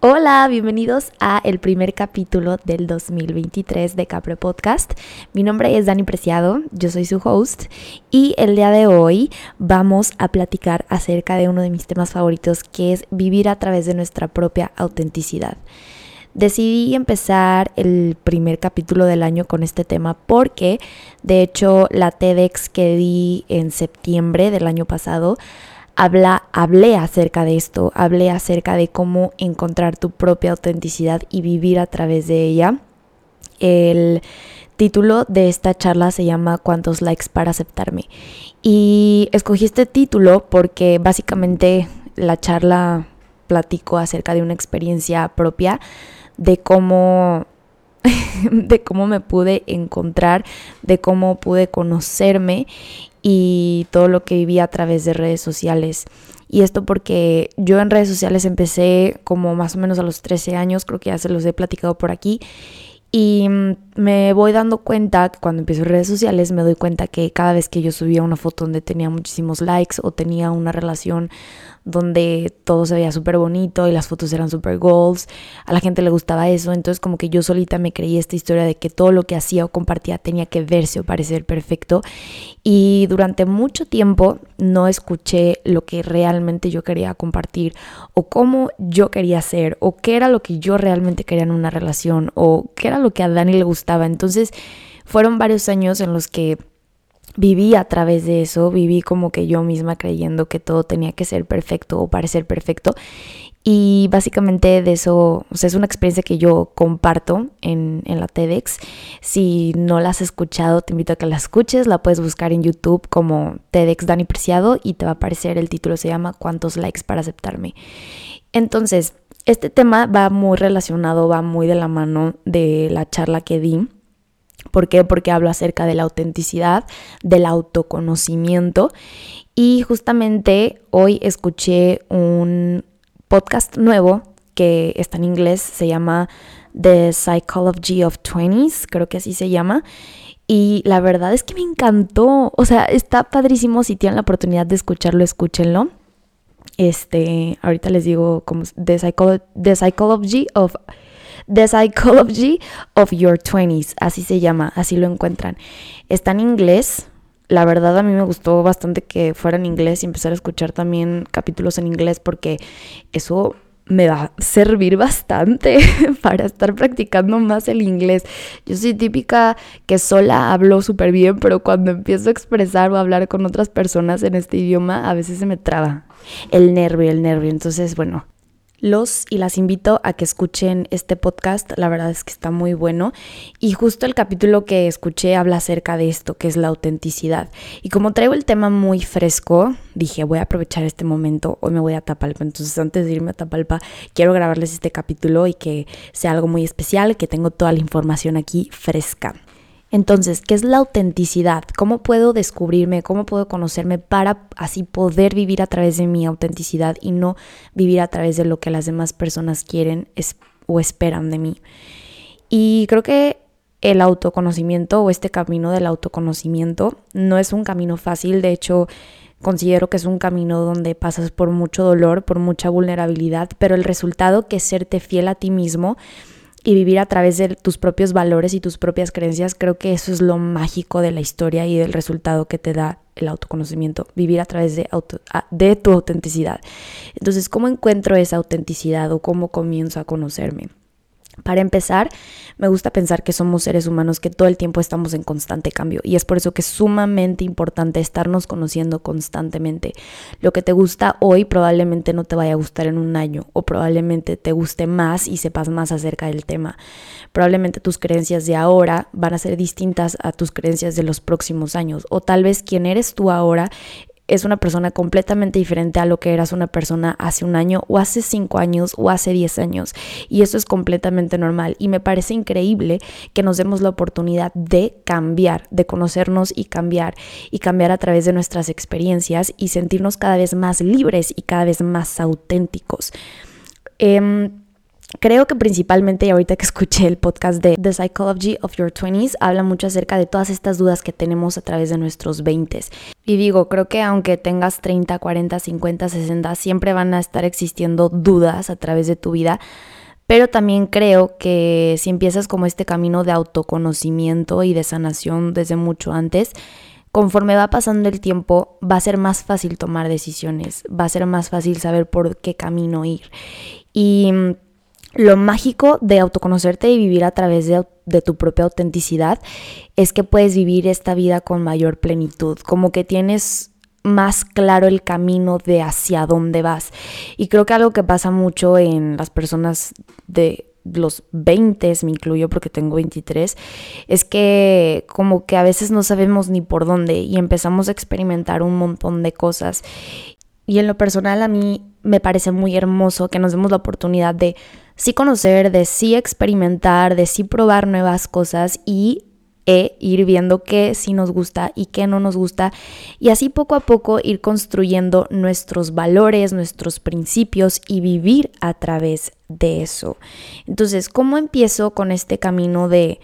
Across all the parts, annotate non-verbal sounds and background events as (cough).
Hola, bienvenidos a el primer capítulo del 2023 de Capre Podcast. Mi nombre es Dani Preciado, yo soy su host y el día de hoy vamos a platicar acerca de uno de mis temas favoritos que es vivir a través de nuestra propia autenticidad. Decidí empezar el primer capítulo del año con este tema porque de hecho la TEDx que di en septiembre del año pasado habla, hablé acerca de esto, hablé acerca de cómo encontrar tu propia autenticidad y vivir a través de ella. El título de esta charla se llama ¿Cuántos likes para aceptarme? Y escogí este título porque básicamente la charla platico acerca de una experiencia propia, de cómo (laughs) de cómo me pude encontrar, de cómo pude conocerme y todo lo que viví a través de redes sociales. Y esto porque yo en redes sociales empecé como más o menos a los 13 años, creo que ya se los he platicado por aquí. Y mm, me voy dando cuenta, cuando empiezo redes sociales, me doy cuenta que cada vez que yo subía una foto donde tenía muchísimos likes o tenía una relación donde todo se veía súper bonito y las fotos eran súper goals. A la gente le gustaba eso, entonces como que yo solita me creí esta historia de que todo lo que hacía o compartía tenía que verse o parecer perfecto. Y durante mucho tiempo no escuché lo que realmente yo quería compartir o cómo yo quería ser o qué era lo que yo realmente quería en una relación o qué era lo que a Dani le gustaba. Entonces fueron varios años en los que viví a través de eso, viví como que yo misma creyendo que todo tenía que ser perfecto o parecer perfecto. Y básicamente de eso, o sea, es una experiencia que yo comparto en, en, la TEDx. Si no la has escuchado, te invito a que la escuches. La puedes buscar en YouTube como TEDx Dani Preciado y te va a aparecer el título, se llama ¿Cuántos likes para aceptarme? Entonces, este tema va muy relacionado, va muy de la mano de la charla que di ¿Por qué? Porque hablo acerca de la autenticidad, del autoconocimiento. Y justamente hoy escuché un podcast nuevo que está en inglés, se llama The Psychology of Twenties, creo que así se llama. Y la verdad es que me encantó. O sea, está padrísimo. Si tienen la oportunidad de escucharlo, escúchenlo. Este, ahorita les digo como The, Psychology of The Psychology of Your Twenties, así se llama, así lo encuentran. Está en inglés. La verdad a mí me gustó bastante que fuera en inglés y empezar a escuchar también capítulos en inglés porque eso me va a servir bastante (laughs) para estar practicando más el inglés. Yo soy típica que sola hablo súper bien, pero cuando empiezo a expresar o a hablar con otras personas en este idioma, a veces se me traba el nervio, el nervio. Entonces, bueno, los y las invito a que escuchen este podcast, la verdad es que está muy bueno y justo el capítulo que escuché habla acerca de esto, que es la autenticidad. Y como traigo el tema muy fresco, dije, voy a aprovechar este momento, hoy me voy a Tapalpa, entonces antes de irme a Tapalpa quiero grabarles este capítulo y que sea algo muy especial, que tengo toda la información aquí fresca. Entonces, ¿qué es la autenticidad? ¿Cómo puedo descubrirme? ¿Cómo puedo conocerme para así poder vivir a través de mi autenticidad y no vivir a través de lo que las demás personas quieren o esperan de mí? Y creo que el autoconocimiento o este camino del autoconocimiento no es un camino fácil, de hecho considero que es un camino donde pasas por mucho dolor, por mucha vulnerabilidad, pero el resultado que es serte fiel a ti mismo y vivir a través de tus propios valores y tus propias creencias, creo que eso es lo mágico de la historia y del resultado que te da el autoconocimiento, vivir a través de, de tu autenticidad. Entonces, ¿cómo encuentro esa autenticidad o cómo comienzo a conocerme? Para empezar, me gusta pensar que somos seres humanos que todo el tiempo estamos en constante cambio y es por eso que es sumamente importante estarnos conociendo constantemente. Lo que te gusta hoy probablemente no te vaya a gustar en un año o probablemente te guste más y sepas más acerca del tema. Probablemente tus creencias de ahora van a ser distintas a tus creencias de los próximos años o tal vez quien eres tú ahora es una persona completamente diferente a lo que eras una persona hace un año o hace cinco años o hace diez años. Y eso es completamente normal. Y me parece increíble que nos demos la oportunidad de cambiar, de conocernos y cambiar. Y cambiar a través de nuestras experiencias y sentirnos cada vez más libres y cada vez más auténticos. Em, Creo que principalmente, y ahorita que escuché el podcast de The Psychology of Your 20s, habla mucho acerca de todas estas dudas que tenemos a través de nuestros 20s. Y digo, creo que aunque tengas 30, 40, 50, 60, siempre van a estar existiendo dudas a través de tu vida. Pero también creo que si empiezas como este camino de autoconocimiento y de sanación desde mucho antes, conforme va pasando el tiempo, va a ser más fácil tomar decisiones, va a ser más fácil saber por qué camino ir. Y lo mágico de autoconocerte y vivir a través de, tu propia autenticidad es que puedes vivir esta vida con mayor plenitud, como que tienes más claro el camino de hacia dónde vas. Y creo que algo que pasa mucho en las personas de los 20, me incluyo porque tengo 23, es que como que a veces no sabemos ni por dónde y empezamos a experimentar un montón de cosas. Y en lo personal a mí me parece muy hermoso que nos demos la oportunidad de sí conocer, de sí experimentar, de sí probar nuevas cosas y e ir viendo qué sí nos gusta y qué no nos gusta y así poco a poco ir construyendo nuestros valores, nuestros principios y vivir a través de eso. Entonces, ¿cómo empiezo con este camino de,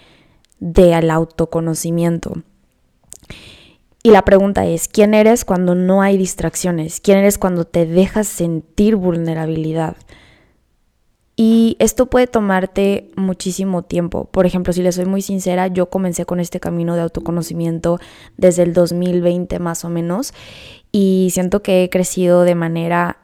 de al autoconocimiento? Y la pregunta es, ¿quién eres cuando no hay distracciones? ¿Quién eres cuando te dejas sentir vulnerabilidad? Y esto puede tomarte muchísimo tiempo. Por ejemplo, si le soy muy sincera, yo comencé con este camino de autoconocimiento desde el 2020 más o menos y siento que he crecido de manera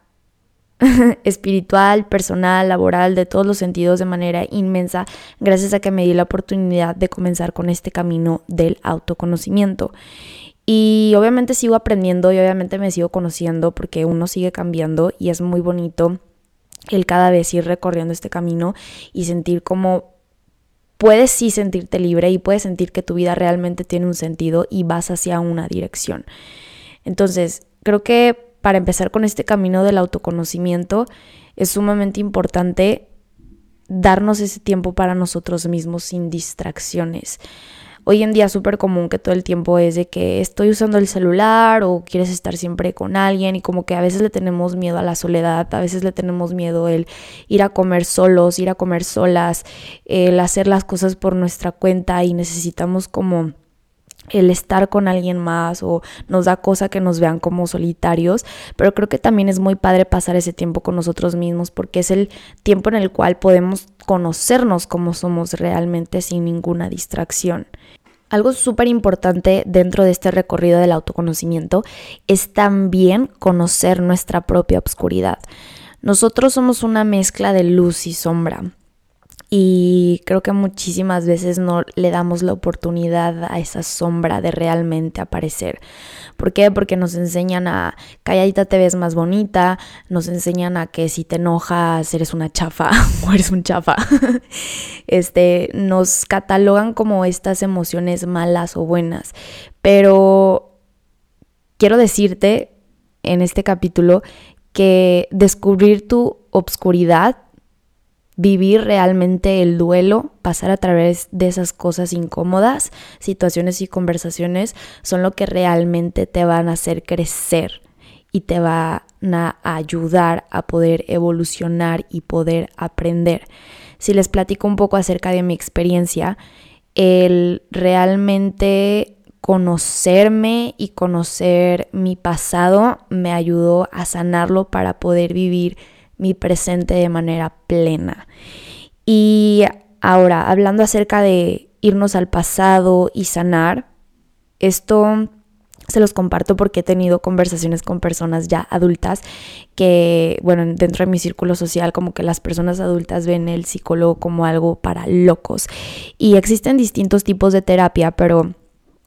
(laughs) espiritual, personal, laboral, de todos los sentidos de manera inmensa, gracias a que me di la oportunidad de comenzar con este camino del autoconocimiento. Y obviamente sigo aprendiendo y obviamente me sigo conociendo porque uno sigue cambiando y es muy bonito el cada vez ir recorriendo este camino y sentir como puedes sí sentirte libre y puedes sentir que tu vida realmente tiene un sentido y vas hacia una dirección. Entonces, creo que para empezar con este camino del autoconocimiento es sumamente importante darnos ese tiempo para nosotros mismos sin distracciones. Hoy en día es súper común que todo el tiempo es de que estoy usando el celular o quieres estar siempre con alguien y como que a veces le tenemos miedo a la soledad, a veces le tenemos miedo el ir a comer solos, ir a comer solas, el hacer las cosas por nuestra cuenta y necesitamos como el estar con alguien más o nos da cosa que nos vean como solitarios, pero creo que también es muy padre pasar ese tiempo con nosotros mismos porque es el tiempo en el cual podemos conocernos como somos realmente sin ninguna distracción. Algo súper importante dentro de este recorrido del autoconocimiento es también conocer nuestra propia obscuridad. Nosotros somos una mezcla de luz y sombra y creo que muchísimas veces no le damos la oportunidad a esa sombra de realmente aparecer. ¿Por qué? Porque nos enseñan a calladita te ves más bonita, nos enseñan a que si te enojas eres una chafa (laughs) o eres un chafa. (laughs) este, nos catalogan como estas emociones malas o buenas. Pero quiero decirte en este capítulo que descubrir tu obscuridad vivir realmente el duelo, pasar a través de esas cosas incómodas, situaciones y conversaciones, son lo que realmente te van a hacer crecer y te van a ayudar a poder evolucionar y poder aprender. Si les platico un poco acerca de mi experiencia, el realmente conocerme y conocer mi pasado me ayudó a sanarlo para poder vivir mi presente de manera plena. Y ahora, hablando acerca de irnos al pasado y sanar, esto se los comparto porque he tenido conversaciones con personas ya adultas que, bueno, dentro de mi círculo social, como que las personas adultas ven el psicólogo como algo para locos. Y existen distintos tipos de terapia, pero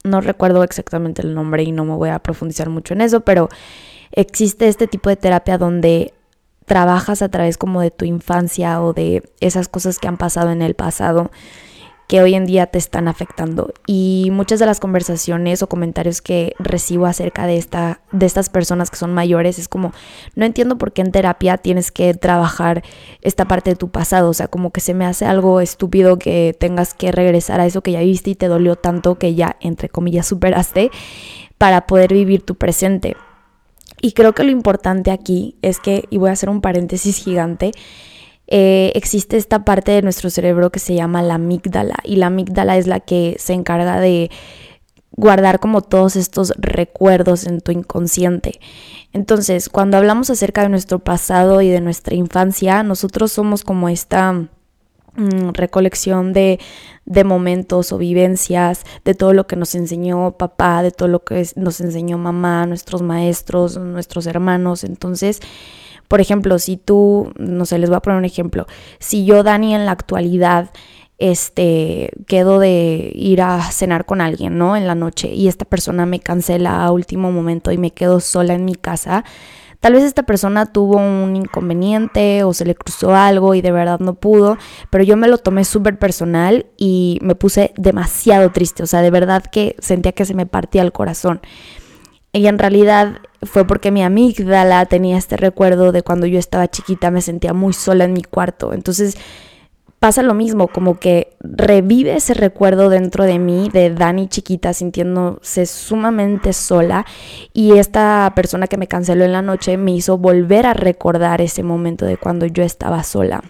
no recuerdo exactamente el nombre y no me voy a profundizar mucho en eso, pero existe este tipo de terapia donde trabajas a través como de tu infancia o de esas cosas que han pasado en el pasado que hoy en día te están afectando. Y muchas de las conversaciones o comentarios que recibo acerca de, esta, de estas personas que son mayores es como, no entiendo por qué en terapia tienes que trabajar esta parte de tu pasado. O sea, como que se me hace algo estúpido que tengas que regresar a eso que ya viste y te dolió tanto que ya, entre comillas, superaste para poder vivir tu presente. Y creo que lo importante aquí es que, y voy a hacer un paréntesis gigante, eh, existe esta parte de nuestro cerebro que se llama la amígdala y la amígdala es la que se encarga de guardar como todos estos recuerdos en tu inconsciente. Entonces, cuando hablamos acerca de nuestro pasado y de nuestra infancia, nosotros somos como esta recolección de, de, momentos o vivencias, de todo lo que nos enseñó papá, de todo lo que nos enseñó mamá, nuestros maestros, nuestros hermanos. Entonces, por ejemplo, si tú, no sé, les voy a poner un ejemplo, si yo, Dani, en la actualidad, este, quedo de ir a cenar con alguien, ¿no? En la noche y esta persona me cancela a último momento y me quedo sola en mi casa. Tal vez esta persona tuvo un inconveniente o se le cruzó algo y de verdad no pudo, pero yo me lo tomé súper personal y me puse demasiado triste, o sea, de verdad que sentía que se me partía el corazón. Y en realidad fue porque mi amígdala tenía este recuerdo de cuando yo estaba chiquita, me sentía muy sola en mi cuarto. Entonces pasa lo mismo, como que revive ese recuerdo dentro de mí de Dani chiquita sintiéndose sumamente sola y esta persona que me canceló en la noche me hizo volver a recordar ese momento de cuando yo estaba sola.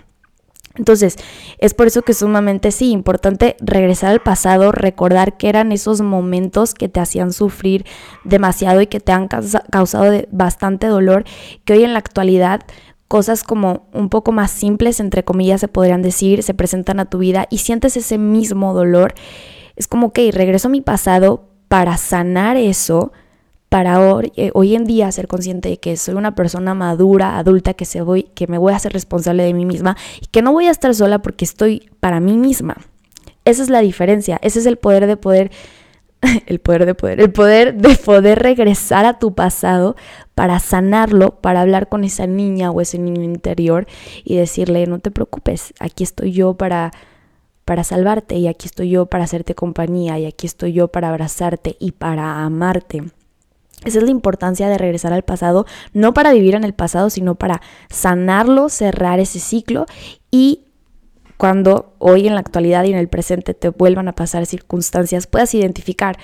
Entonces, es por eso que es sumamente sí, importante regresar al pasado, recordar que eran esos momentos que te hacían sufrir demasiado y que te han causado bastante dolor, que hoy en la actualidad cosas como un poco más simples, entre comillas, se podrían decir, se presentan a tu vida y sientes ese mismo dolor, es como que regreso a mi pasado para sanar eso, para hoy, eh, hoy, en día ser consciente de que soy una persona madura, adulta, que, se voy, que me voy a ser responsable de mí misma y que no voy a estar sola porque estoy para mí misma. Esa es la diferencia, ese es el poder de poder (laughs) el poder de poder, el poder de poder regresar a tu pasado para sanarlo, para hablar con esa niña o ese niño interior y decirle, no te preocupes, aquí estoy yo para para salvarte y aquí estoy yo para hacerte compañía y aquí estoy yo para abrazarte y para amarte. Esa es la importancia de regresar al pasado, no para vivir en el pasado, sino para sanarlo, cerrar ese ciclo y cuando hoy en la actualidad y en el presente te vuelvan a pasar circunstancias, puedas identificar,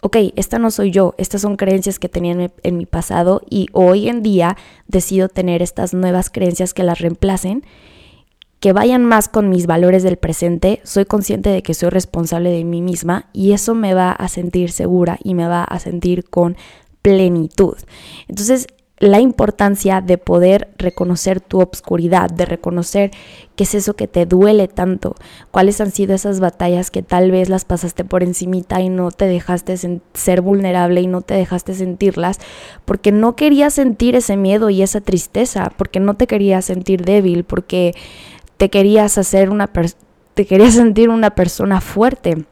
ok, esta no soy yo, estas son creencias que tenía en mi, pasado y hoy en día decido tener estas nuevas creencias que las reemplacen, que vayan más con mis valores del presente, soy consciente de que soy responsable de mí misma y eso me va a sentir segura y me va a sentir con plenitud. Entonces, la importancia de poder reconocer tu obscuridad, de reconocer qué es eso que te duele tanto, cuáles han sido esas batallas que tal vez las pasaste por encimita y no te dejaste ser vulnerable y no te dejaste sentirlas, porque no querías sentir ese miedo y esa tristeza, porque no te querías sentir débil, porque te querías hacer una te querías (laughs) sentir una persona fuerte.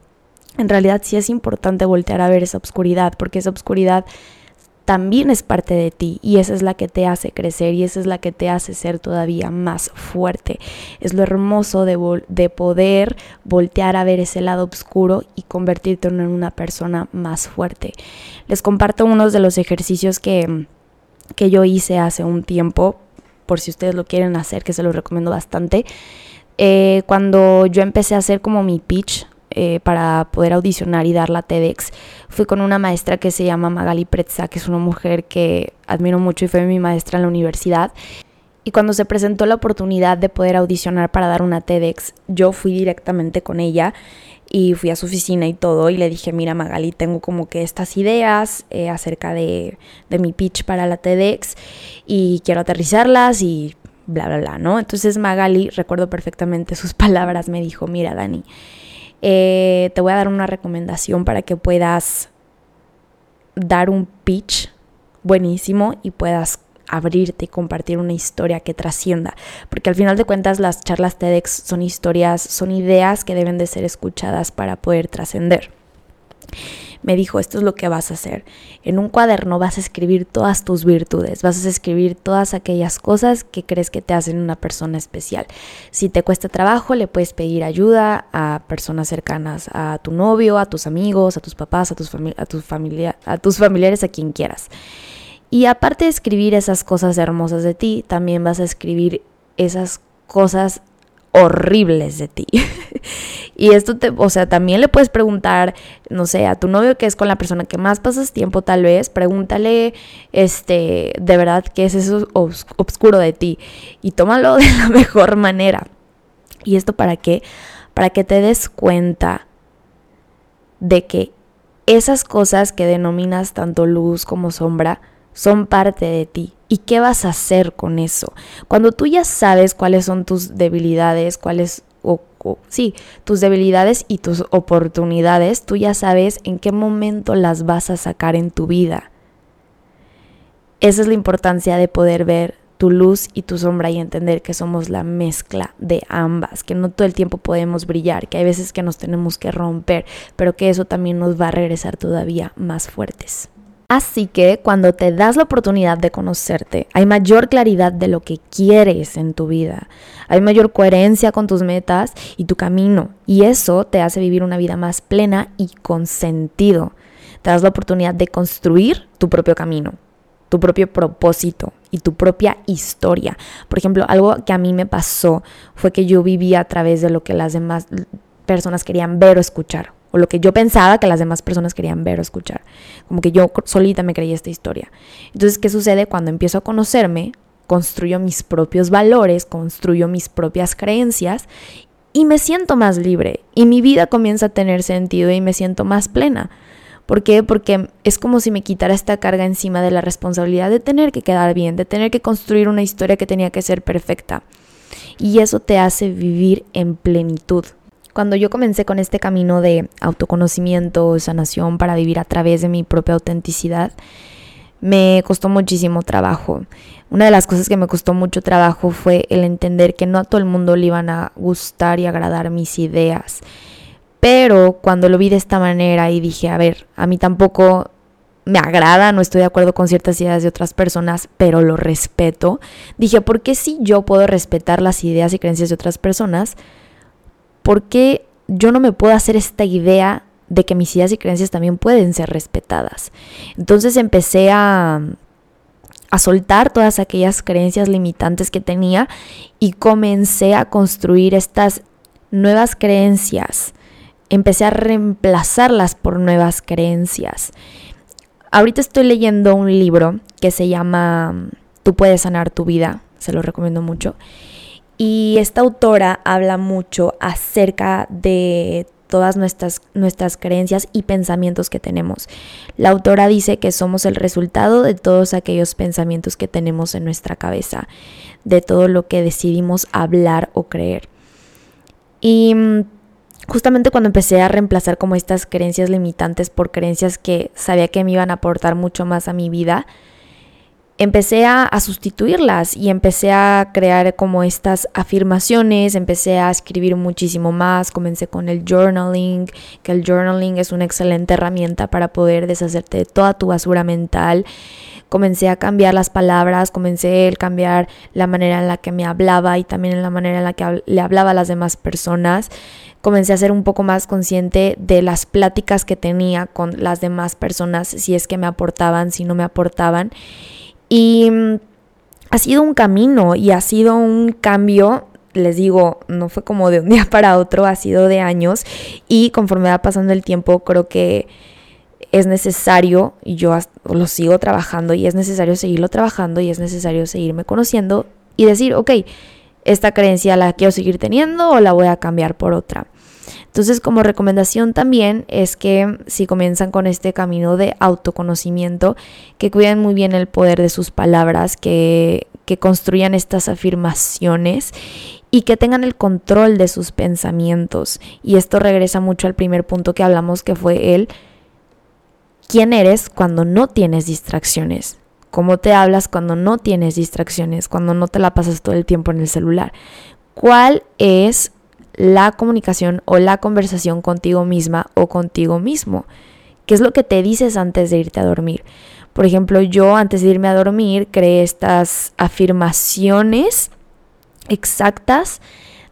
En realidad sí es importante voltear a ver esa obscuridad, porque esa obscuridad también es parte de ti y esa es la que te hace crecer y esa es la que te hace ser todavía más fuerte. Es lo hermoso de, de poder voltear a ver ese lado oscuro y convertirte en una persona más fuerte. Les comparto unos de los ejercicios que, que yo hice hace un tiempo, por si ustedes lo quieren hacer, que se los recomiendo bastante. Eh, cuando yo empecé a hacer como mi pitch eh, para poder audicionar y dar la TEDx. Fui con una maestra que se llama Magali Pretza, que es una mujer que admiro mucho y fue mi maestra en la universidad. Y cuando se presentó la oportunidad de poder audicionar para dar una TEDx, yo fui directamente con ella y fui a su oficina y todo y le dije, mira Magali, tengo como que estas ideas eh, acerca de, de mi pitch para la TEDx y quiero aterrizarlas y bla, bla, bla, ¿no? Entonces Magali, recuerdo perfectamente sus (laughs) palabras, me dijo, mira Dani, eh, te voy a dar una recomendación para que puedas dar un pitch buenísimo y puedas abrirte y compartir una historia que trascienda, porque al final de cuentas las charlas TEDx son historias, son ideas que deben de ser escuchadas para poder trascender me dijo, esto es lo que vas a hacer. En un cuaderno vas a escribir todas tus virtudes, vas a escribir todas aquellas cosas que crees que te hacen una persona especial. Si te cuesta trabajo, le puedes pedir ayuda a personas cercanas, a tu novio, a tus amigos, a tus papás, a tus, a tus, familia a tus familiares, a quien quieras. Y aparte de escribir esas cosas hermosas de ti, también vas a escribir esas cosas horribles de ti. (laughs) y esto te, o sea, también le puedes preguntar, no sé, a tu novio que es con la persona que más pasas tiempo tal vez, pregúntale, este, de verdad, qué es eso oscuro de ti y tómalo (laughs) de la mejor manera. ¿Y esto para qué? Para que te des cuenta de que esas cosas que denominas tanto luz como sombra son parte de ti ¿Y qué vas a hacer con eso? Cuando tú ya sabes cuáles son tus debilidades, cuáles o, sí, tus debilidades y tus oportunidades, tú ya sabes en qué momento las vas a sacar en tu vida. Esa es la importancia de poder ver tu luz y tu sombra y entender que somos la mezcla de ambas, que no todo el tiempo podemos brillar, que hay veces que nos tenemos que romper, pero que eso también nos va a regresar todavía más fuertes. Así que cuando te das la oportunidad de conocerte, hay mayor claridad de lo que quieres en tu vida, hay mayor coherencia con tus metas y tu camino, y eso te hace vivir una vida más plena y con sentido. Te das la oportunidad de construir tu propio camino, tu propio propósito y tu propia historia. Por ejemplo, algo que a mí me pasó fue que yo vivía a través de lo que las demás personas querían ver o escuchar o lo que yo pensaba que las demás personas querían ver o escuchar. Como que yo solita me creía esta historia. Entonces, ¿qué sucede cuando empiezo a conocerme? Construyo mis propios valores, construyo mis propias creencias y me siento más libre y mi vida comienza a tener sentido y me siento más plena. ¿Por qué? Porque es como si me quitara esta carga encima de la responsabilidad de tener que quedar bien, de tener que construir una historia que tenía que ser perfecta. Y eso te hace vivir en plenitud. Cuando yo comencé con este camino de autoconocimiento, sanación para vivir a través de mi propia autenticidad, me costó muchísimo trabajo. Una de las cosas que me costó mucho trabajo fue el entender que no a todo el mundo le iban a gustar y agradar mis ideas. Pero cuando lo vi de esta manera y dije, a ver, a mí tampoco me agrada, no estoy de acuerdo con ciertas ideas de otras personas, pero lo respeto, dije, ¿por qué si yo puedo respetar las ideas y creencias de otras personas? ¿Por qué yo no me puedo hacer esta idea de que mis ideas y creencias también pueden ser respetadas? Entonces empecé a, a soltar todas aquellas creencias limitantes que tenía y comencé a construir estas nuevas creencias. Empecé a reemplazarlas por nuevas creencias. Ahorita estoy leyendo un libro que se llama Tú puedes sanar tu vida, se lo recomiendo mucho. Y esta autora habla mucho acerca de todas nuestras, nuestras creencias y pensamientos que tenemos. La autora dice que somos el resultado de todos aquellos pensamientos que tenemos en nuestra cabeza, de todo lo que decidimos hablar o creer. Y mm, justamente cuando empecé a reemplazar como estas creencias limitantes por creencias que sabía que me iban a aportar mucho más a mi vida, empecé a, sustituirlas y empecé a crear como estas afirmaciones, empecé a escribir muchísimo más, comencé con el journaling, que el journaling es una excelente herramienta para poder deshacerte de toda tu basura mental. Comencé a cambiar las palabras, comencé a cambiar la manera en la que me hablaba y también en la manera en la que le hablaba a las demás personas. Comencé a ser un poco más consciente de las pláticas que tenía con las demás personas, si es que me aportaban, si no me aportaban. Y mm, ha sido un camino y ha sido un cambio les digo, no fue como de un (laughs) día para otro, ha sido de años y conforme va pasando el tiempo creo que es necesario, y yo lo sigo trabajando y es necesario seguirlo trabajando y es necesario seguirme conociendo y decir, ok, esta creencia la quiero seguir teniendo o la voy a cambiar por otra. Entonces, como recomendación también es que si comienzan con este camino de autoconocimiento, que cuiden muy bien el poder de sus palabras, que, que construyan estas afirmaciones y que tengan el control de sus pensamientos. Y esto regresa mucho al primer punto que hablamos, que fue el quién eres cuando no tienes distracciones. Cómo te hablas cuando no tienes distracciones, cuando no te la pasas todo el tiempo en el celular. ¿Cuál es la comunicación o la conversación contigo misma o contigo mismo. ¿Qué es lo que te dices antes de irte a dormir? Por ejemplo, yo antes de irme a dormir creé estas afirmaciones exactas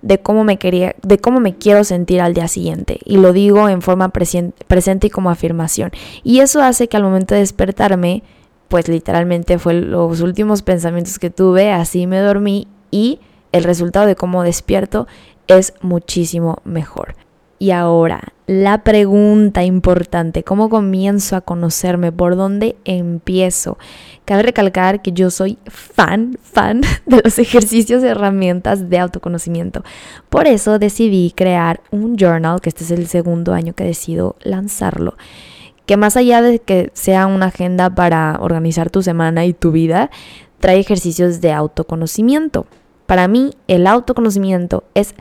de cómo me quería, de cómo me quiero sentir al día siguiente. Y lo digo en forma presente y como afirmación. Y eso hace que al momento de despertarme, pues literalmente fue los últimos pensamientos que tuve, así me dormí y el resultado de cómo despierto es muchísimo mejor. Y ahora, la pregunta importante, ¿cómo comienzo a conocerme? ¿Por dónde empiezo? Cabe recalcar que yo soy fan, fan (laughs) de los ejercicios y herramientas de autoconocimiento. Por eso decidí crear un journal, que este es el segundo año que decido lanzarlo que más allá de que sea una agenda para organizar tu semana y tu vida, trae ejercicios de autoconocimiento. Para mí, el autoconocimiento es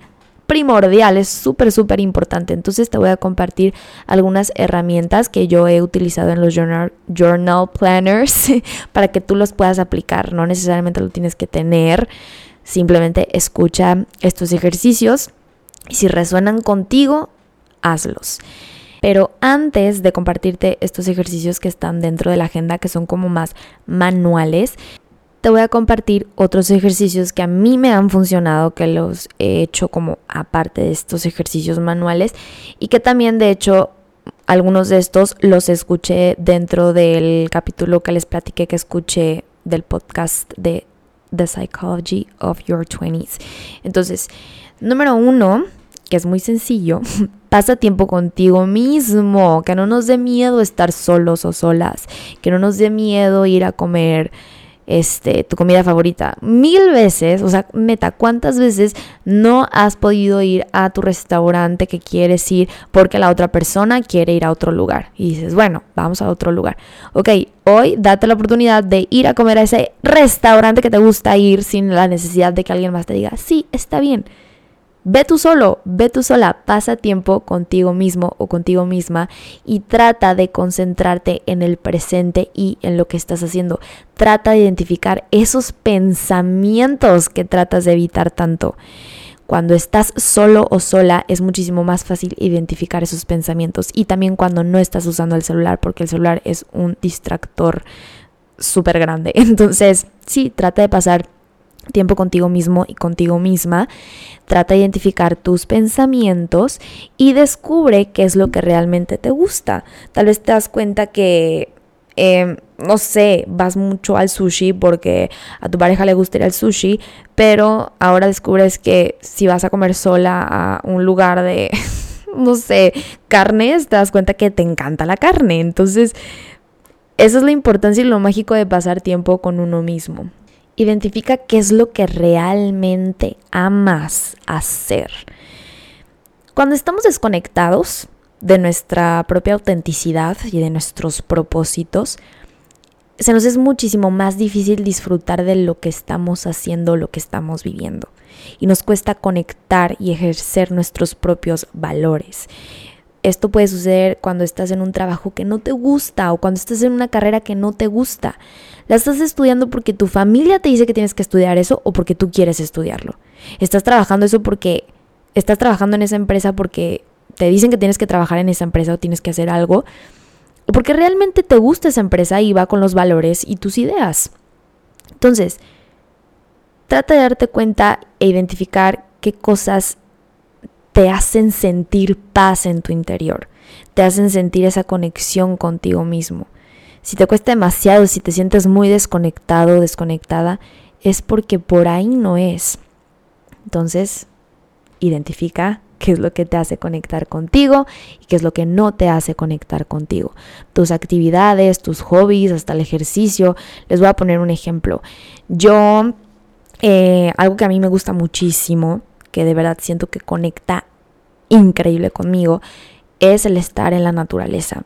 primordial, es súper, súper importante. Entonces te voy a compartir algunas herramientas que yo he utilizado en los journal, journal planners (laughs) para que tú los puedas aplicar. No necesariamente lo tienes que tener, simplemente escucha estos ejercicios y si resuenan contigo, hazlos. Pero antes de compartirte estos ejercicios que están dentro de la agenda, que son como más manuales, te voy a compartir otros ejercicios que a mí me han funcionado, que los he hecho como aparte de estos ejercicios manuales y que también de hecho algunos de estos los escuché dentro del capítulo que les platiqué que escuché del podcast de The Psychology of Your 20s. Entonces, número uno, que es muy sencillo, (laughs) pasa tiempo contigo mismo, que no nos dé miedo estar solos o solas, que no nos dé miedo ir a comer este, tu comida favorita. Mil veces, o sea, meta, ¿cuántas veces no has podido ir a tu restaurante que quieres ir porque la otra persona quiere ir a otro lugar? Y dices, bueno, vamos a otro lugar. Ok, hoy date la oportunidad de ir a comer a ese restaurante que te gusta ir sin la necesidad de que alguien más te diga, sí, está bien. Ve tú solo, ve tú sola, pasa tiempo contigo mismo o contigo misma y trata de concentrarte en el presente y en lo que estás haciendo. Trata de identificar esos pensamientos que tratas de evitar tanto. Cuando estás solo o sola es muchísimo más fácil identificar esos pensamientos y también cuando no estás usando el celular porque el celular es un distractor súper grande. (laughs) Entonces, sí, trata de pasar tiempo contigo mismo y contigo misma. Trata de identificar tus pensamientos y descubre qué es lo que realmente te gusta. Tal vez te das cuenta que, em, no sé, vas mucho al sushi porque a tu pareja le gustaría el sushi, pero ahora descubres que si vas a comer sola a un lugar de, (laughs) no sé, carnes, te das cuenta que te encanta la carne. Entonces, esa es la importancia y lo mágico de pasar tiempo con uno mismo. Identifica qué es lo que realmente amas hacer. Cuando estamos desconectados de nuestra propia autenticidad y de nuestros propósitos, se nos es muchísimo más difícil disfrutar de lo que estamos haciendo, lo que estamos viviendo. Y nos cuesta conectar y ejercer nuestros propios valores. Esto puede suceder cuando estás en un trabajo que no te gusta o cuando estás en una carrera que no te gusta. La estás estudiando porque tu familia te dice que tienes que estudiar eso o porque tú quieres estudiarlo. Estás trabajando eso porque estás trabajando en esa empresa porque te dicen que tienes que trabajar en esa empresa o tienes que hacer algo. O porque realmente te gusta esa empresa y va con los valores y tus ideas. Entonces, trata de darte cuenta e identificar qué cosas te hacen sentir paz en tu interior, te hacen sentir esa conexión contigo mismo. Si te cuesta demasiado, si te sientes muy desconectado o desconectada, es porque por ahí no es. Entonces, identifica qué es lo que te hace conectar contigo y qué es lo que no te hace conectar contigo. Tus actividades, tus hobbies, hasta el ejercicio. Les voy a poner un ejemplo. Yo, eh, algo que a mí me gusta muchísimo que de verdad siento que conecta increíble conmigo es el estar en la naturaleza.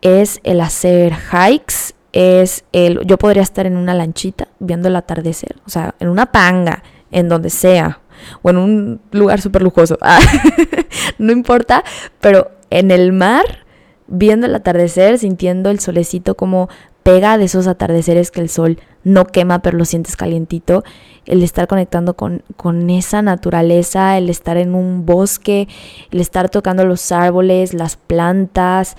Es el hacer hikes, es el yo podría estar en una lanchita viendo el atardecer, o sea, en una panga, en donde sea, o en un lugar súper lujoso, (laughs) no importa, pero en el mar, viendo el atardecer, sintiendo el solecito como pega de esos atardeceres que el sol no quema, pero lo sientes calientito, el estar conectando con, con, esa naturaleza, el estar en un bosque, el estar tocando los árboles, las plantas.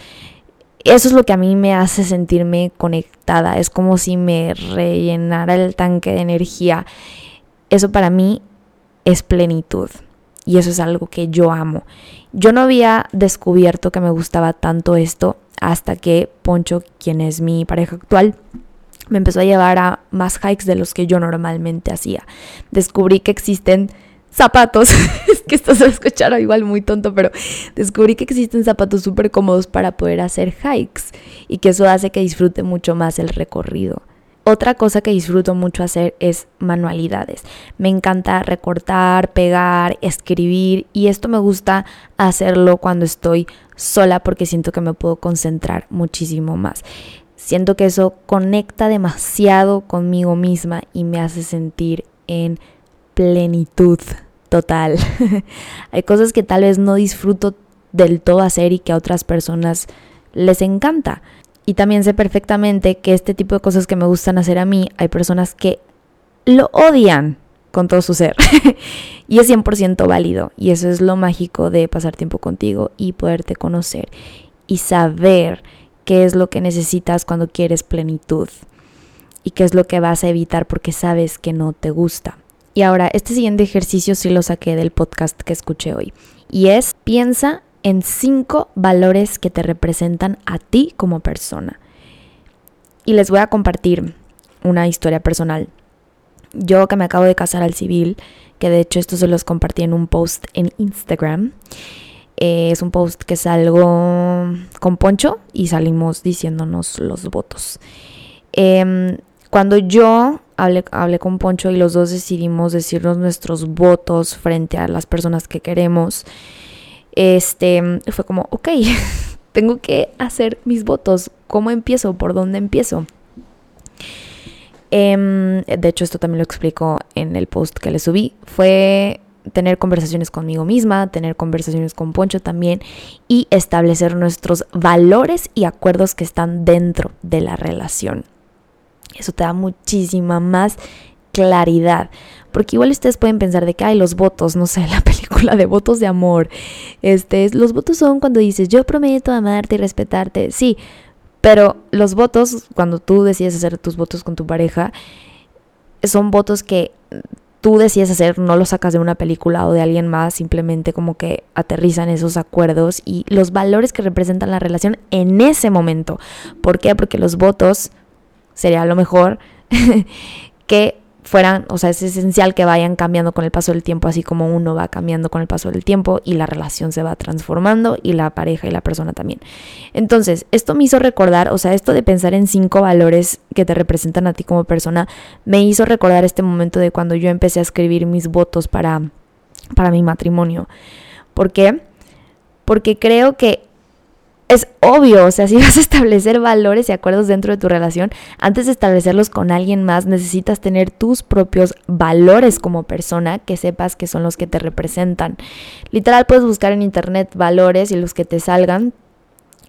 Eso es lo que a mí me hace sentirme conectada, es como si me rellenara el tanque de energía. Eso para mí es plenitud y eso es algo que yo amo. Yo no había descubierto que me gustaba tanto esto hasta que Poncho, quien es mi pareja actual, me empezó a llevar a más hikes de los que yo normalmente hacía. Descubrí que existen zapatos, (laughs) es que esto se escuchar igual muy tonto, pero descubrí que existen zapatos súper cómodos para poder hacer hikes y que eso hace que disfrute mucho más el recorrido. Otra cosa que disfruto mucho hacer es manualidades. Me encanta recortar, pegar, escribir y esto me gusta hacerlo cuando estoy sola porque siento que me puedo concentrar muchísimo más. Siento que eso conecta demasiado conmigo misma y me hace sentir en plenitud total. (laughs) Hay cosas que tal vez no disfruto del todo hacer y que a otras personas les encanta. Y también sé perfectamente que este tipo de cosas que me gustan hacer a mí, hay personas que lo odian con todo su ser. (laughs) y es 100% válido. Y eso es lo mágico de pasar tiempo contigo y poderte conocer y saber qué es lo que necesitas cuando quieres plenitud y qué es lo que vas a evitar porque sabes que no te gusta. Y ahora, este siguiente ejercicio sí lo saqué del podcast que escuché hoy. Y es, piensa en cinco valores que te representan a ti como persona. Y les voy a compartir una historia personal. Yo que me acabo de casar al civil, que de hecho esto se los compartí en un post en Instagram. Eh, es un post que salgo con Poncho y salimos diciéndonos los votos. Em, cuando yo hablé, hablé con Poncho y los dos decidimos decirnos nuestros votos frente a las personas que queremos, este fue como, ok, (laughs) tengo que hacer mis votos. ¿Cómo empiezo? ¿Por dónde empiezo? Em, de hecho, esto también lo explico en el post que le subí. Fue tener conversaciones conmigo misma, tener conversaciones con Poncho también y establecer nuestros valores y acuerdos que están dentro de la relación. Eso te da muchísima más claridad. Porque igual ustedes pueden pensar de que hay los votos, no sé, (laughs) la película de votos de amor. Este, los votos son cuando dices, yo prometo amarte y respetarte. Sí, pero los votos, cuando tú decides hacer tus votos con tu pareja, son votos que tú decides hacer, no lo sacas de una película o de alguien más, simplemente como que aterrizan esos acuerdos y los valores que representan la relación en ese momento. ¿Por qué? Porque los votos sería lo mejor (laughs) que fueran, o sea, es esencial que vayan cambiando con el paso del tiempo, así como uno va cambiando con el paso del tiempo y la relación se va transformando y la pareja y la persona también. Entonces, esto me hizo recordar, o sea, esto de pensar en cinco valores que te representan a ti como persona, me hizo recordar este momento de cuando yo empecé a escribir mis votos para, para mi matrimonio. ¿Por qué? Porque creo que es obvio, o sea, si (laughs) vas a establecer valores y acuerdos dentro de tu relación, antes de establecerlos con alguien más, necesitas tener tus propios valores como persona que sepas que son los que te representan. Literal, puedes buscar en internet valores y los que te salgan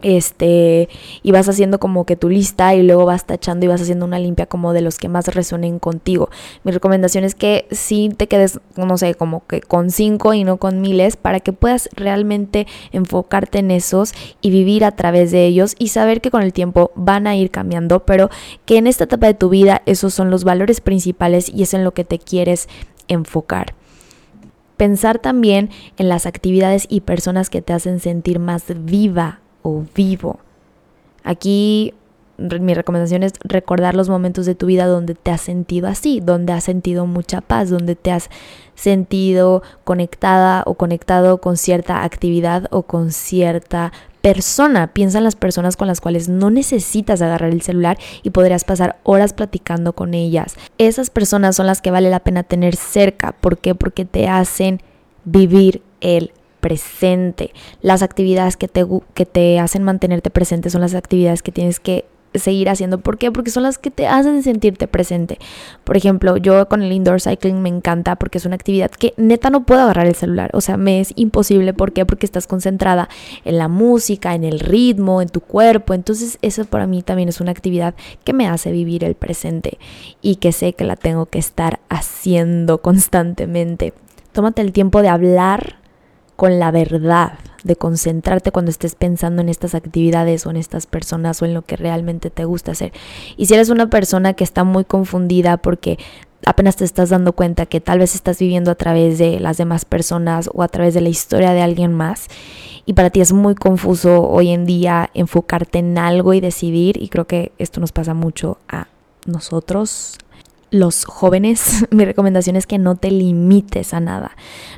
este y vas haciendo como que tu lista y luego vas tachando y vas haciendo una limpia como de los que más resuenen contigo. Mi recomendación es que si te quedes, no sé, como que con cinco y no con miles para que puedas realmente enfocarte en esos y vivir a través de ellos y saber que con el tiempo van a ir cambiando, pero que en esta etapa de tu vida esos son los valores principales y es en lo que te quieres enfocar. Pensar también en las actividades y personas que te hacen sentir más viva vivo. Aquí mi recomendación es recordar los momentos de tu vida donde te has sentido así, donde has sentido mucha paz, donde te has sentido conectada o conectado con cierta actividad o con cierta persona. Piensa en las personas con las cuales no necesitas agarrar el celular y podrías pasar horas platicando con ellas. Esas personas son las que vale la pena tener cerca. ¿Por qué? Porque te hacen vivir el presente. Las actividades que te, que te hacen mantenerte presente son las actividades que tienes que seguir haciendo. ¿Por qué? Porque son las que te hacen sentirte presente. Por ejemplo, yo con el indoor cycling me encanta porque es una actividad que neta no puedo agarrar el celular. O sea, me es imposible. ¿Por qué? Porque estás concentrada en la música, en el ritmo, en tu cuerpo. Entonces, eso para mí también es una actividad que me hace vivir el presente y que sé que la tengo que estar haciendo constantemente. Tómate el tiempo de hablar con la verdad, de concentrarte cuando estés pensando en estas actividades o en estas personas o en lo que realmente te gusta hacer. Y si eres una persona que está muy confundida porque apenas te estás dando cuenta que tal vez estás viviendo a través de las demás personas o a través de la historia de alguien más y para ti es muy confuso hoy en día enfocarte en algo y decidir y creo que esto nos pasa mucho a nosotros los jóvenes, (laughs) mi recomendación es que no te limites a nada.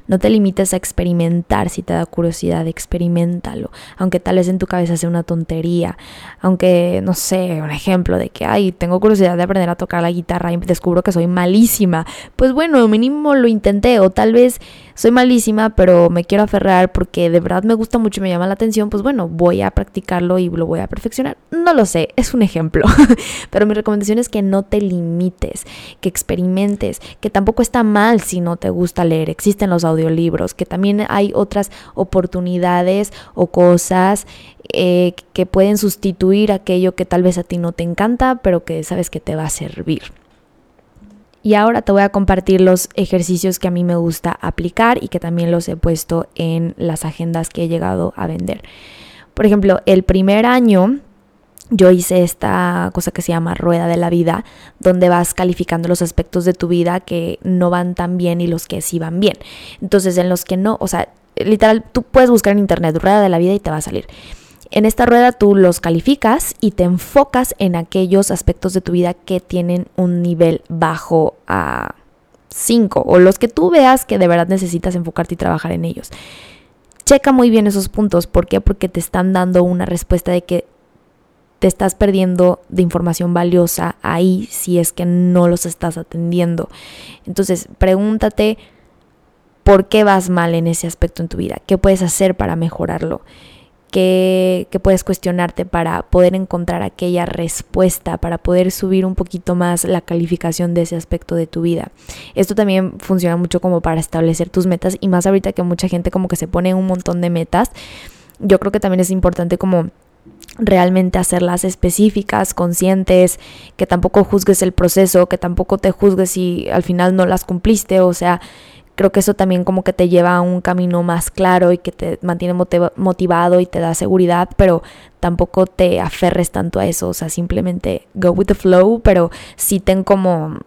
No te limites a experimentar. Si te da curiosidad, experimentalo. Aunque tal vez en tu cabeza sea una tontería. Aunque, no sé, un ejemplo de que, ay, tengo curiosidad de aprender a tocar la guitarra y descubro que soy malísima. Pues bueno, mínimo lo intenté. O tal vez soy malísima, pero me quiero aferrar porque de verdad me gusta mucho y me llama la atención. Pues bueno, voy a practicarlo y lo voy a perfeccionar. No lo sé, es un ejemplo. (laughs) pero mi recomendación es que no te limites que experimentes, que tampoco está mal si no te gusta leer, existen los audiolibros, que también hay otras oportunidades o cosas eh, que pueden sustituir aquello que tal vez a ti no te encanta, pero que sabes que te va a servir. Y ahora te voy a compartir los ejercicios que a mí me gusta aplicar y que también los he puesto en las agendas que he llegado a vender. Por ejemplo, el primer año yo hice esta cosa que se llama rueda de la vida, donde vas calificando los aspectos de tu vida que no van tan bien y los que sí van bien. Entonces, en los que no, o sea, literal, tú puedes buscar en internet rueda de la vida y te va a salir. En esta rueda tú los calificas y te enfocas en aquellos aspectos de tu vida que tienen un nivel bajo a 5 o los que tú veas que de verdad necesitas enfocarte y trabajar en ellos. Checa muy bien esos puntos. ¿Por qué? Porque te están dando una respuesta de que te estás perdiendo de información valiosa ahí si es que no los estás atendiendo. Entonces, pregúntate por qué vas mal en ese aspecto en tu vida, qué puedes hacer para mejorarlo, qué, puedes cuestionarte para poder encontrar aquella respuesta, para poder subir un poquito más la calificación de ese aspecto de tu vida. Esto también funciona mucho como para establecer tus metas y más ahorita que mucha gente como que se pone un montón de metas. Yo creo que también es importante como realmente hacerlas específicas, conscientes, que tampoco juzgues el proceso, que tampoco te juzgues si al final no las cumpliste, o sea, creo que eso también como que te lleva a un camino más claro y que te mantiene motivado y te da seguridad, pero tampoco te aferres tanto a eso, o sea, simplemente go with the flow, pero sí ten como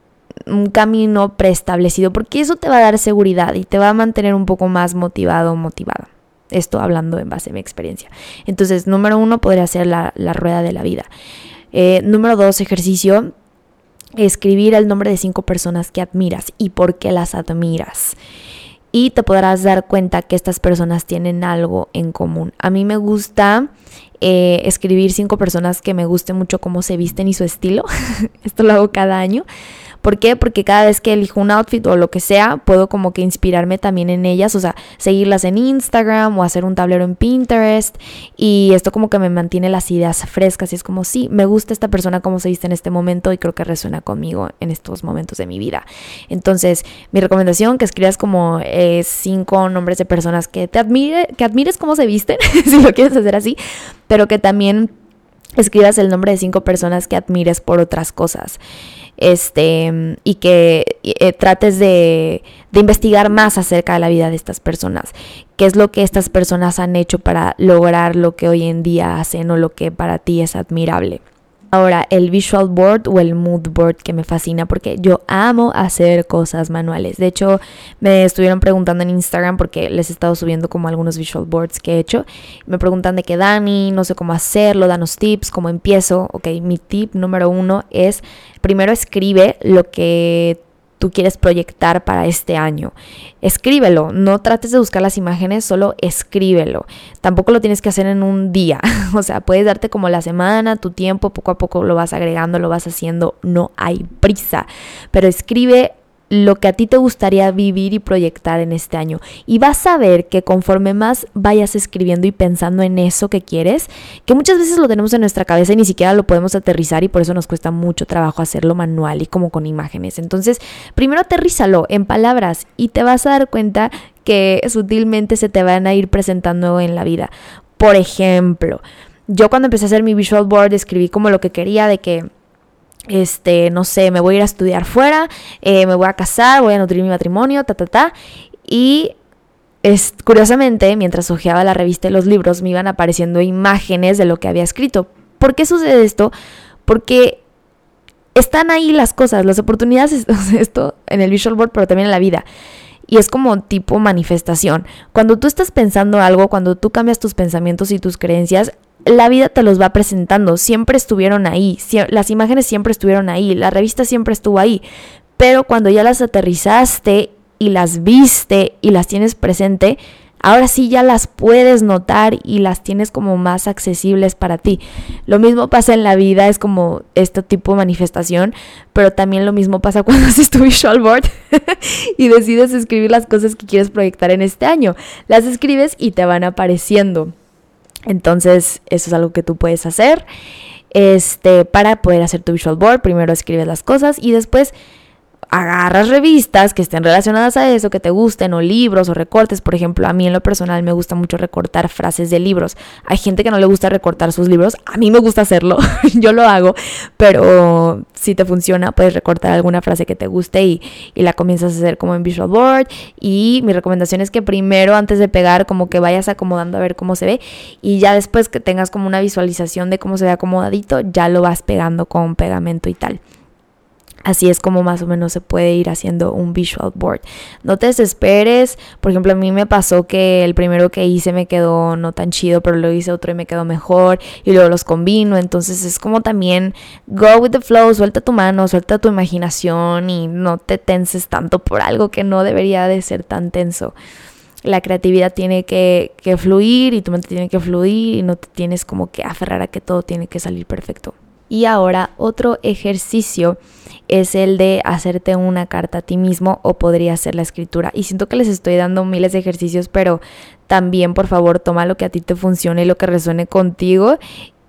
un camino preestablecido, porque eso te va a dar seguridad y te va a mantener un poco más motivado motivada. Esto hablando en base a mi experiencia. Entonces, número uno podría ser la, rueda de la vida. Eh, número dos, ejercicio, escribir el nombre de cinco personas que admiras y por qué las admiras. Y te podrás dar cuenta que estas personas tienen algo en común. A mí me gusta eh, escribir cinco personas que me guste mucho cómo se visten y su estilo. (laughs) Esto lo hago cada año. ¿Por qué? Porque cada vez que elijo un outfit o lo que sea, puedo como que inspirarme también en ellas, o sea, seguirlas en Instagram o hacer un tablero en Pinterest y esto como que me mantiene las ideas frescas y es como, sí, me gusta esta persona como se viste en este momento y creo que resuena conmigo en estos momentos de mi vida. Entonces, mi recomendación que escribas como eh, cinco nombres de personas que te admire, que admires cómo se visten, (laughs) si lo quieres hacer así, pero que también escribas el nombre de cinco personas que admires por otras cosas este, y que eh, trates de, de investigar más acerca de la vida de estas personas, qué es lo que estas personas han hecho para lograr lo que hoy en día hacen o lo que para ti es admirable. Ahora, el visual board o el mood board que me fascina porque yo amo hacer cosas manuales. De hecho, me estuvieron preguntando en Instagram porque les he estado subiendo como algunos visual boards que he hecho. Me preguntan de qué Dani, no sé cómo hacerlo, danos tips, cómo empiezo. Ok, mi tip número uno es primero escribe lo que tú quieres proyectar para este año. Escríbelo, no trates de buscar las imágenes, solo escríbelo. Tampoco lo tienes que hacer en un día, (laughs) o sea, puedes darte como la semana, tu tiempo, poco a poco lo vas agregando, lo vas haciendo, no hay prisa, pero escribe lo que a ti te gustaría vivir y proyectar en este año. Y vas a ver que conforme más vayas escribiendo y pensando en eso que quieres, que muchas veces lo tenemos en nuestra cabeza y ni siquiera lo podemos aterrizar y por eso nos cuesta mucho trabajo hacerlo manual y como con imágenes. Entonces, primero aterrízalo en palabras y te vas a dar cuenta que sutilmente se te van a ir presentando en la vida. Por ejemplo, yo cuando empecé a hacer mi visual board escribí como lo que quería de que este, no sé, me voy a ir a estudiar fuera, eh, me voy a casar, voy a nutrir mi matrimonio, ta, ta, ta. Y es, curiosamente, mientras hojeaba la revista y los libros, me iban apareciendo imágenes de lo que había escrito. ¿Por qué sucede esto? Porque están ahí las cosas, las oportunidades, (laughs) esto en el visual board, pero también en la vida. Y es como tipo manifestación. Cuando tú estás pensando algo, cuando tú cambias tus pensamientos y tus creencias, la vida te los va presentando, siempre estuvieron ahí, las imágenes siempre estuvieron ahí, la revista siempre estuvo ahí, pero cuando ya las aterrizaste y las viste y las tienes presente, ahora sí ya las puedes notar y las tienes como más accesibles para ti. Lo mismo pasa en la vida, es como este tipo de manifestación, pero también lo mismo pasa (laughs) cuando haces tu visual board (laughs) y decides escribir las cosas que quieres proyectar en este año. Las escribes y te van apareciendo. Entonces, eso es algo que tú puedes hacer. Este, para poder hacer tu visual board, primero escribes las cosas y después agarras revistas que estén relacionadas a eso, que te gusten, o libros o recortes. Por ejemplo, a mí en lo personal me gusta mucho recortar frases de libros. Hay gente que no le gusta recortar sus libros. A mí me gusta hacerlo. (laughs) Yo lo hago. Pero si te funciona, puedes recortar alguna frase que te guste y, y la comienzas a hacer como en Visual Board. Y mi recomendación es que primero, antes de pegar, como que vayas acomodando a ver cómo se ve. Y ya después que tengas como una visualización de cómo se ve acomodadito, ya lo vas pegando con pegamento y tal. Así es como más o menos se puede ir haciendo un visual board. No te desesperes. Por ejemplo, a mí me pasó que el primero que hice me quedó no tan chido, pero luego hice otro y me quedó mejor. Y luego los combino. Entonces es como también go with the flow. Suelta tu mano, suelta tu imaginación y no te tenses tanto por algo que no debería de ser tan tenso. La creatividad tiene que, que fluir y tu mente tiene que fluir y no te tienes como que aferrar a que todo tiene que salir perfecto. Y ahora otro ejercicio es el de hacerte una carta a ti mismo o podría ser la escritura. Y siento que les estoy dando miles de ejercicios, pero también por favor toma lo que a ti te funcione y lo que resuene contigo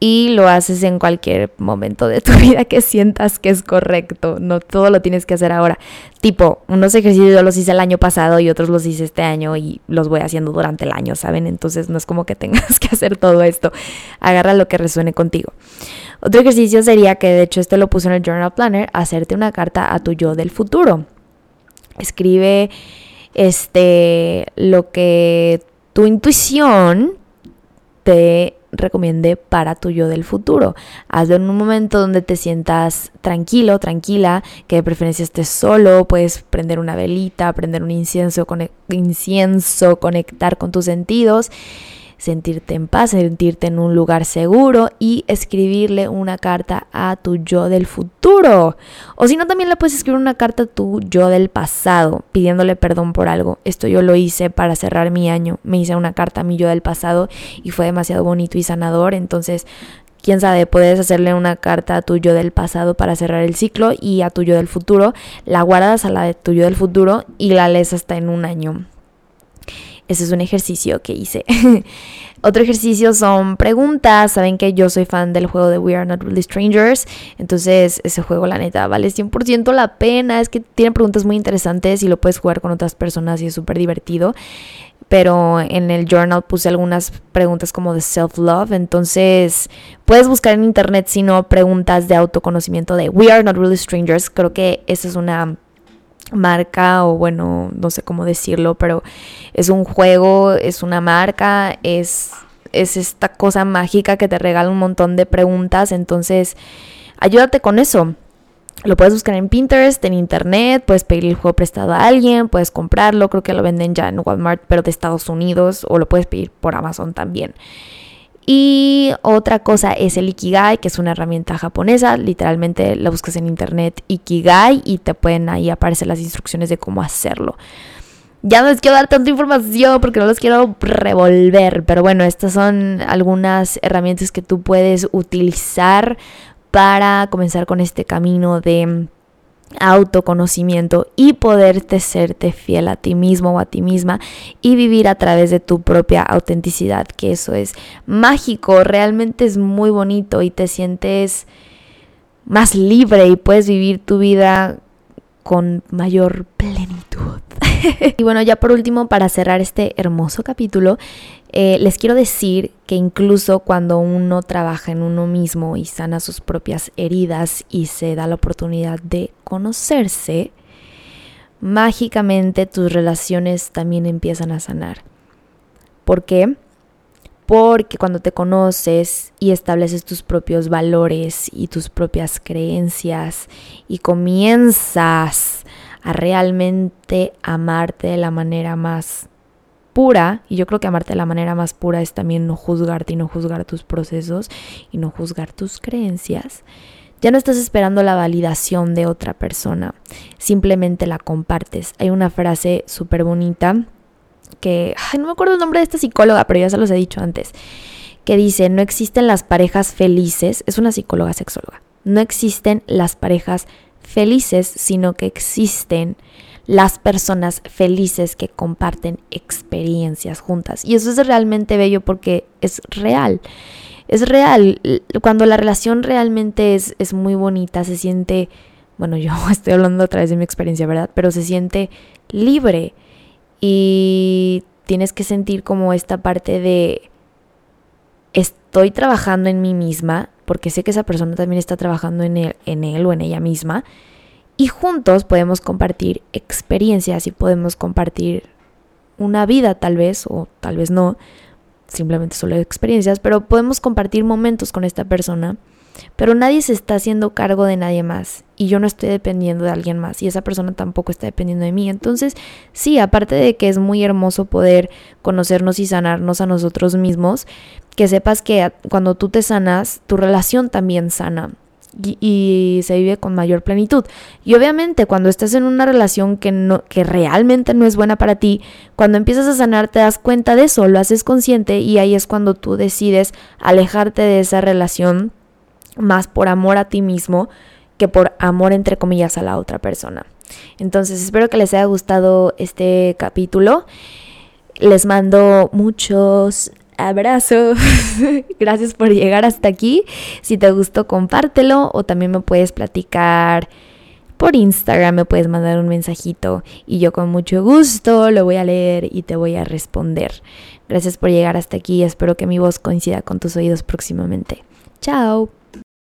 y lo haces en cualquier momento de tu (laughs) vida que sientas que es correcto. No todo lo tienes que hacer ahora. Tipo, unos ejercicios yo los hice el año pasado y otros los hice este año y los voy haciendo durante el año, ¿saben? Entonces no es como que tengas (laughs) que hacer todo esto. Agarra lo que resuene contigo. Otro ejercicio sería que de hecho este lo puse en el Journal Planner, hacerte una carta a tu yo del futuro. Escribe este lo que tu intuición te recomiende para tu yo del futuro. Hazlo en un momento donde te sientas tranquilo, tranquila, que de preferencia estés solo, puedes prender una velita, prender un incienso, incienso conectar con tus sentidos sentirte en paz, sentirte en un lugar seguro y escribirle una carta a tu yo del futuro. O si no, también le puedes escribir una carta a tu yo del pasado, pidiéndole perdón por algo. Esto yo lo hice para cerrar mi año. Me hice una carta a mi yo del pasado y fue demasiado bonito y sanador. Entonces, quién sabe, puedes hacerle una carta a tu yo del pasado para cerrar el ciclo y a tu yo del futuro. La guardas a la de tu yo del futuro y la lees hasta en un año. Ese es un ejercicio que hice. (laughs) Otro ejercicio son preguntas. Saben que yo soy fan del juego de We Are Not Really Strangers. Entonces, ese juego, la neta, vale 100% la pena. Es que tiene preguntas muy interesantes y lo puedes jugar con otras personas y es súper divertido. Pero en el journal puse algunas preguntas como de self-love. Entonces, puedes buscar en internet, si no, preguntas de autoconocimiento de We Are Not Really Strangers. Creo que esa es una marca o bueno, no sé cómo decirlo, pero es un juego, es una marca, es, es esta cosa mágica que te regala un montón de preguntas, entonces ayúdate con eso. Lo puedes buscar en Pinterest, en internet, puedes pedir el juego prestado a alguien, puedes comprarlo, creo que lo venden ya en Walmart, pero de Estados Unidos, o lo puedes pedir por Amazon también. Y otra cosa es el Ikigai, que es una herramienta japonesa. Literalmente la buscas en internet Ikigai y te pueden ahí aparecer las instrucciones de cómo hacerlo. Ya no les quiero dar tanta información porque no los quiero revolver, pero bueno, estas son algunas herramientas que tú puedes utilizar para comenzar con este camino de autoconocimiento y poderte serte fiel a ti mismo o a ti misma y vivir a través de tu propia autenticidad, que eso es mágico, realmente es muy bonito y te sientes más libre y puedes vivir tu vida con mayor plenitud. (laughs) y bueno, ya por último, para cerrar este hermoso capítulo, eh, les quiero decir que incluso cuando uno trabaja en uno mismo y sana sus propias heridas y se da la oportunidad de conocerse, mágicamente tus relaciones también empiezan a sanar. ¿Por qué? Porque cuando te conoces y estableces tus propios valores y tus propias creencias y comienzas a realmente amarte de la manera más pura, y yo creo que amarte de la manera más pura es también no juzgarte y no juzgar tus procesos y no juzgar tus creencias, ya no estás esperando la validación de otra persona, simplemente la compartes. Hay una frase súper bonita que, ay, no me acuerdo el nombre de esta psicóloga, pero ya se los he dicho antes, que dice, no existen las parejas felices, es una psicóloga sexóloga, no existen las parejas felices, sino que existen las personas felices que comparten experiencias juntas. Y eso es realmente bello porque es real. Es real. Cuando la relación realmente es, es muy bonita, se siente, bueno, yo (laughs) estoy hablando a través de mi experiencia, ¿verdad? Pero se siente libre. Y tienes que sentir como esta parte de estoy trabajando en mí misma, porque sé que esa persona también está trabajando en él, en él o en ella misma, y juntos podemos compartir experiencias y podemos compartir una vida tal vez, o tal vez no, simplemente solo experiencias, pero podemos compartir momentos con esta persona, pero nadie se está haciendo cargo de nadie más y yo no estoy dependiendo de alguien más y esa persona tampoco está dependiendo de mí. Entonces, sí, aparte de que es muy hermoso poder conocernos y sanarnos a nosotros mismos, que sepas que cuando tú te sanas, tu relación también sana y, se vive con mayor plenitud. Y obviamente cuando estás en una relación que, no, que realmente no es buena para ti, cuando empiezas a sanar te das cuenta de eso, lo haces consciente y ahí es cuando tú decides alejarte de esa relación más por amor a ti mismo que por amor entre comillas a la otra persona. Entonces espero que les haya gustado este capítulo. Les mando muchos abrazo. (laughs) Gracias por llegar hasta aquí. Si te gustó, compártelo o también me puedes platicar por Instagram, me puedes mandar un mensajito y yo con mucho gusto lo voy a leer y te voy a responder. Gracias por llegar hasta aquí. Espero que mi voz coincida con tus oídos próximamente. Chao.